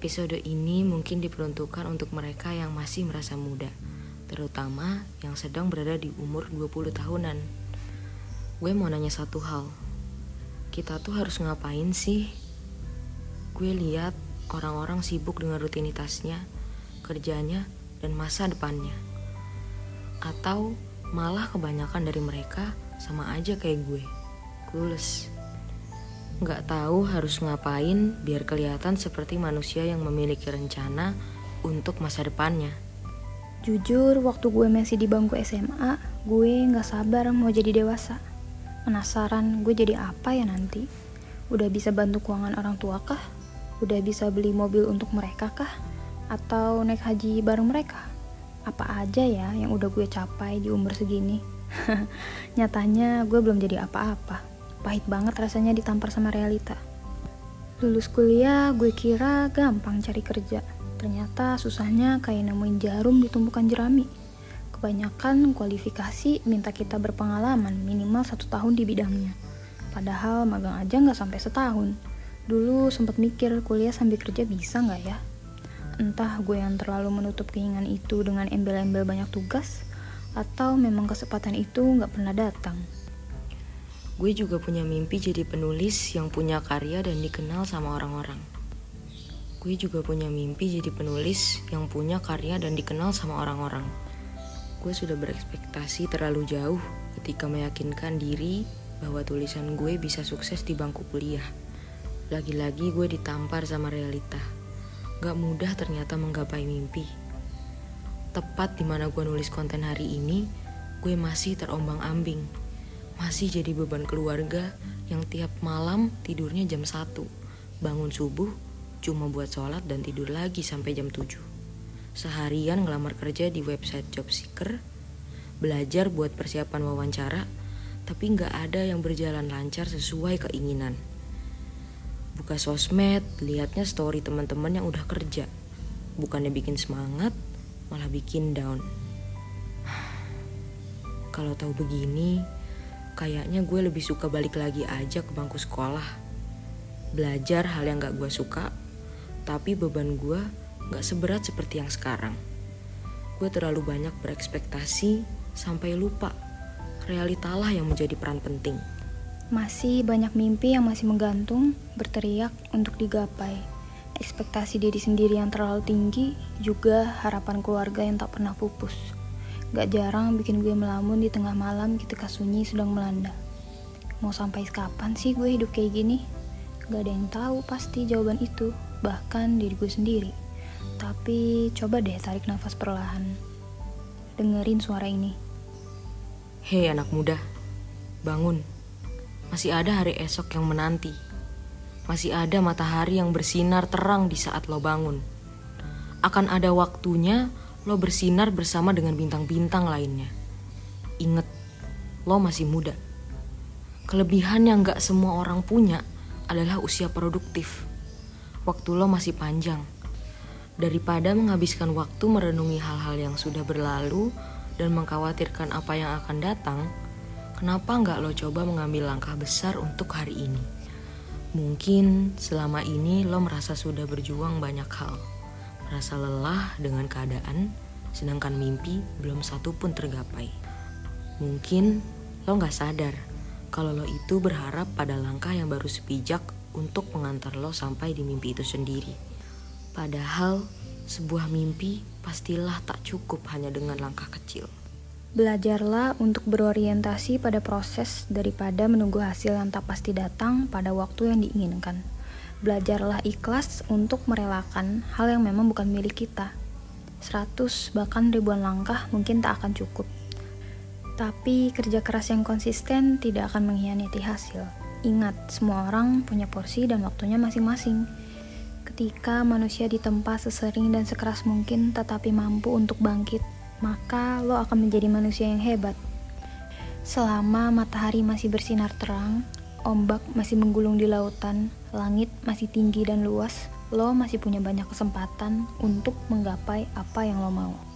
Episode ini mungkin diperuntukkan untuk mereka yang masih merasa muda, terutama yang sedang berada di umur 20 tahunan. Gue mau nanya satu hal. Kita tuh harus ngapain sih? Gue lihat orang-orang sibuk dengan rutinitasnya, kerjanya, dan masa depannya. Atau malah kebanyakan dari mereka sama aja kayak gue, clueless. Nggak tahu harus ngapain biar kelihatan seperti manusia yang memiliki rencana untuk masa depannya. Jujur, waktu gue masih di bangku SMA, gue nggak sabar mau jadi dewasa. Penasaran gue jadi apa ya nanti? Udah bisa bantu keuangan orang tua kah? Udah bisa beli mobil untuk mereka kah? Atau naik haji bareng mereka? Apa aja ya yang udah gue capai di umur segini? Nyatanya gue belum jadi apa-apa. Pahit banget rasanya ditampar sama realita. Lulus kuliah, gue kira gampang cari kerja. Ternyata susahnya kayak nemuin jarum di tumpukan jerami. Kebanyakan kualifikasi minta kita berpengalaman minimal satu tahun di bidangnya. Padahal magang aja nggak sampai setahun. Dulu sempat mikir kuliah sambil kerja bisa nggak ya? Entah gue yang terlalu menutup keinginan itu dengan embel-embel banyak tugas, atau memang kesempatan itu nggak pernah datang. Gue juga punya mimpi jadi penulis yang punya karya dan dikenal sama orang-orang. Gue juga punya mimpi jadi penulis yang punya karya dan dikenal sama orang-orang. Gue sudah berekspektasi terlalu jauh ketika meyakinkan diri bahwa tulisan gue bisa sukses di bangku kuliah. Lagi-lagi gue ditampar sama realita. Gak mudah ternyata menggapai mimpi. Tepat di mana gue nulis konten hari ini, gue masih terombang-ambing masih jadi beban keluarga yang tiap malam tidurnya jam 1. Bangun subuh cuma buat sholat dan tidur lagi sampai jam 7. Seharian ngelamar kerja di website job seeker, belajar buat persiapan wawancara, tapi nggak ada yang berjalan lancar sesuai keinginan. Buka sosmed, liatnya story teman-teman yang udah kerja. Bukannya bikin semangat, malah bikin down. Kalau tahu begini, kayaknya gue lebih suka balik lagi aja ke bangku sekolah. Belajar hal yang gak gue suka, tapi beban gue gak seberat seperti yang sekarang. Gue terlalu banyak berekspektasi sampai lupa realitalah yang menjadi peran penting. Masih banyak mimpi yang masih menggantung, berteriak untuk digapai. Ekspektasi diri sendiri yang terlalu tinggi, juga harapan keluarga yang tak pernah pupus. Gak jarang bikin gue melamun di tengah malam ketika sunyi sedang melanda. Mau sampai kapan sih gue hidup kayak gini? Gak ada yang tahu pasti jawaban itu, bahkan diri gue sendiri. Tapi coba deh tarik nafas perlahan. Dengerin suara ini. Hei anak muda, bangun. Masih ada hari esok yang menanti. Masih ada matahari yang bersinar terang di saat lo bangun. Akan ada waktunya lo bersinar bersama dengan bintang-bintang lainnya. Ingat, lo masih muda. Kelebihan yang gak semua orang punya adalah usia produktif. Waktu lo masih panjang. Daripada menghabiskan waktu merenungi hal-hal yang sudah berlalu dan mengkhawatirkan apa yang akan datang, kenapa nggak lo coba mengambil langkah besar untuk hari ini? Mungkin selama ini lo merasa sudah berjuang banyak hal rasa lelah dengan keadaan, sedangkan mimpi belum satu pun tergapai. Mungkin lo gak sadar kalau lo itu berharap pada langkah yang baru sepijak untuk mengantar lo sampai di mimpi itu sendiri. Padahal sebuah mimpi pastilah tak cukup hanya dengan langkah kecil. Belajarlah untuk berorientasi pada proses daripada menunggu hasil yang tak pasti datang pada waktu yang diinginkan. Belajarlah ikhlas untuk merelakan hal yang memang bukan milik kita. Seratus bahkan ribuan langkah mungkin tak akan cukup. Tapi kerja keras yang konsisten tidak akan mengkhianati hasil. Ingat, semua orang punya porsi dan waktunya masing-masing. Ketika manusia ditempa sesering dan sekeras mungkin tetapi mampu untuk bangkit, maka lo akan menjadi manusia yang hebat. Selama matahari masih bersinar terang, ombak masih menggulung di lautan, langit masih tinggi dan luas, lo masih punya banyak kesempatan untuk menggapai apa yang lo mau.